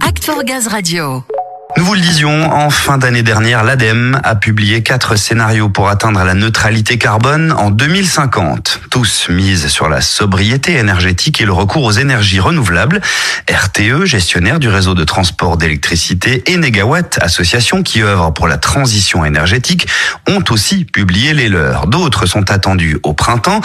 Act for Gaz Radio. Nous vous le disions, en fin d'année dernière, l'ADEME a publié quatre scénarios pour atteindre la neutralité carbone en 2050. Tous misent sur la sobriété énergétique et le recours aux énergies renouvelables. RTE, gestionnaire du réseau de transport d'électricité, et Negawatt, association qui œuvre pour la transition énergétique, ont aussi publié les leurs. D'autres sont attendus au printemps.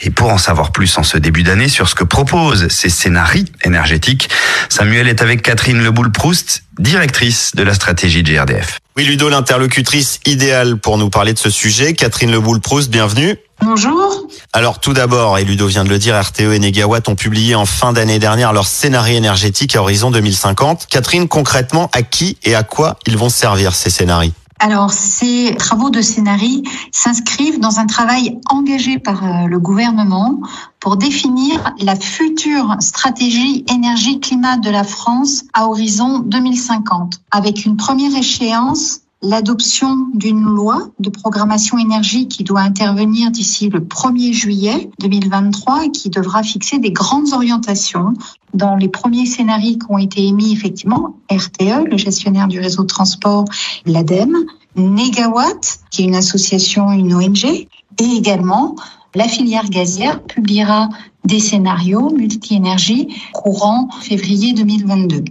Et pour en savoir plus en ce début d'année sur ce que proposent ces scénarios énergétiques, Samuel est avec Catherine Leboul-Proust, directrice de la stratégie de GRDF. Oui, Ludo, l'interlocutrice idéale pour nous parler de ce sujet. Catherine Leboul-Proust, bienvenue. Bonjour. Alors tout d'abord, et Ludo vient de le dire, RTE et Negawatt ont publié en fin d'année dernière leur scénario énergétique à horizon 2050. Catherine, concrètement, à qui et à quoi ils vont servir ces scénarios? Alors, ces travaux de scénarii s'inscrivent dans un travail engagé par euh, le gouvernement pour définir la future stratégie énergie-climat de la France à horizon 2050, avec une première échéance l'adoption d'une loi de programmation énergie qui doit intervenir d'ici le 1er juillet 2023 et qui devra fixer des grandes orientations. Dans les premiers scénarios qui ont été émis, effectivement, RTE, le gestionnaire du réseau de transport, l'ADEME, Negawatt, qui est une association, une ONG, et également la filière gazière publiera des scénarios multi-énergie courant février 2022.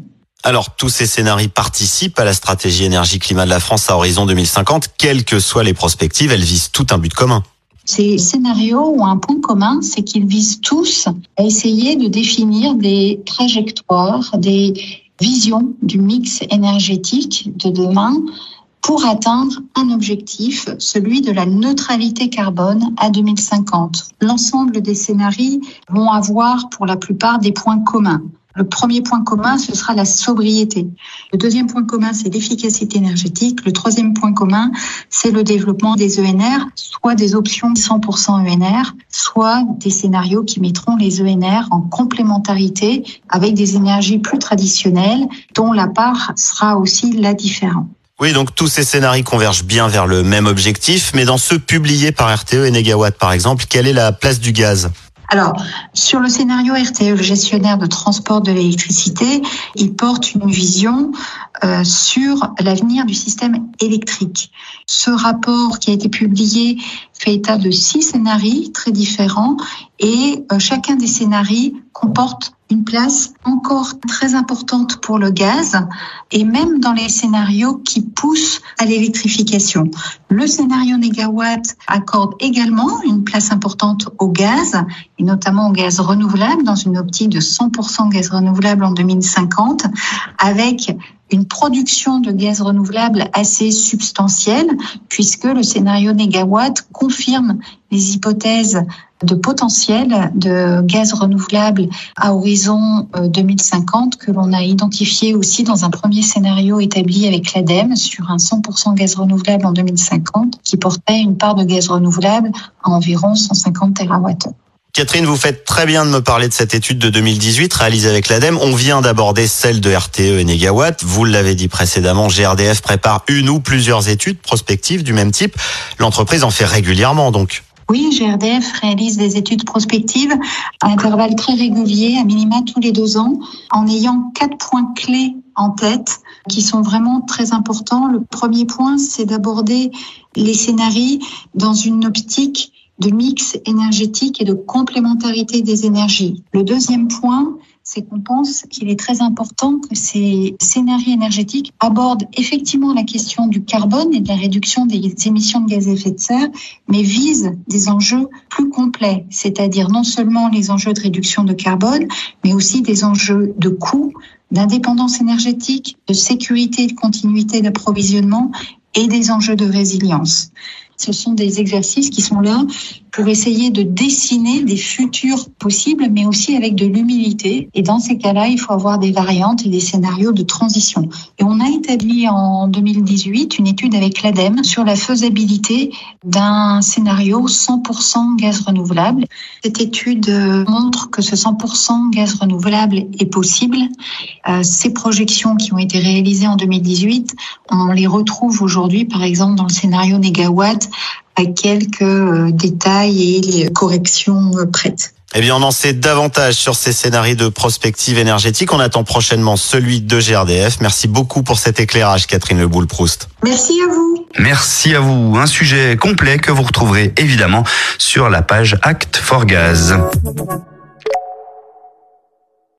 Alors, tous ces scénarios participent à la stratégie énergie-climat de la France à horizon 2050. Quelles que soient les prospectives, elles visent tout un but commun. Ces scénarios ont un point commun, c'est qu'ils visent tous à essayer de définir des trajectoires, des visions du mix énergétique de demain pour atteindre un objectif, celui de la neutralité carbone à 2050. L'ensemble des scénarios vont avoir pour la plupart des points communs. Le premier point commun, ce sera la sobriété. Le deuxième point commun, c'est l'efficacité énergétique. Le troisième point commun, c'est le développement des ENR, soit des options 100% ENR, soit des scénarios qui mettront les ENR en complémentarité avec des énergies plus traditionnelles, dont la part sera aussi la différente. Oui, donc tous ces scénarios convergent bien vers le même objectif, mais dans ceux publiés par RTE et Negawatt, par exemple, quelle est la place du gaz? Alors, sur le scénario RTE, le gestionnaire de transport de l'électricité, il porte une vision euh, sur l'avenir du système électrique. Ce rapport qui a été publié fait état de six scénarios très différents et euh, chacun des scénarios comporte une place encore très importante pour le gaz et même dans les scénarios qui poussent à l'électrification. Le scénario négawatt accorde également une place importante au gaz et notamment au gaz renouvelable dans une optique de 100% gaz renouvelable en 2050 avec une production de gaz renouvelable assez substantielle puisque le scénario négawatt confirme les hypothèses de potentiel de gaz renouvelable à horizon 2050 euh, que l'on a identifié aussi dans un premier scénario établi avec l'ADEME sur un 100% gaz renouvelable en 2050 qui portait une part de gaz renouvelable à environ 150 TWh. Catherine, vous faites très bien de me parler de cette étude de 2018 réalisée avec l'ADEME. On vient d'aborder celle de RTE et Negawatt. Vous l'avez dit précédemment, GRDF prépare une ou plusieurs études prospectives du même type. L'entreprise en fait régulièrement donc. Oui, GRDF réalise des études prospectives à intervalles très réguliers, à minima tous les deux ans, en ayant quatre points clés en tête qui sont vraiment très importants. Le premier point, c'est d'aborder les scénarios dans une optique de mix énergétique et de complémentarité des énergies. Le deuxième point, c'est qu'on pense qu'il est très important que ces scénarios énergétiques abordent effectivement la question du carbone et de la réduction des émissions de gaz à effet de serre, mais visent des enjeux plus complets, c'est-à-dire non seulement les enjeux de réduction de carbone, mais aussi des enjeux de coût, d'indépendance énergétique, de sécurité et de continuité d'approvisionnement et des enjeux de résilience. Ce sont des exercices qui sont là pour essayer de dessiner des futurs possibles, mais aussi avec de l'humilité. Et dans ces cas-là, il faut avoir des variantes et des scénarios de transition. Et on a établi en 2018 une étude avec l'ADEME sur la faisabilité d'un scénario 100% gaz renouvelable. Cette étude montre que ce 100% gaz renouvelable est possible. Euh, ces projections qui ont été réalisées en 2018, on les retrouve aujourd'hui, par exemple, dans le scénario négawatt à quelques euh, détails et corrections euh, prêtes. Eh bien, on en sait davantage sur ces scénarios de prospective énergétique. On attend prochainement celui de GRDF. Merci beaucoup pour cet éclairage, Catherine Le Boule-Proust. Merci à vous. Merci à vous. Un sujet complet que vous retrouverez évidemment sur la page Act for Gaz.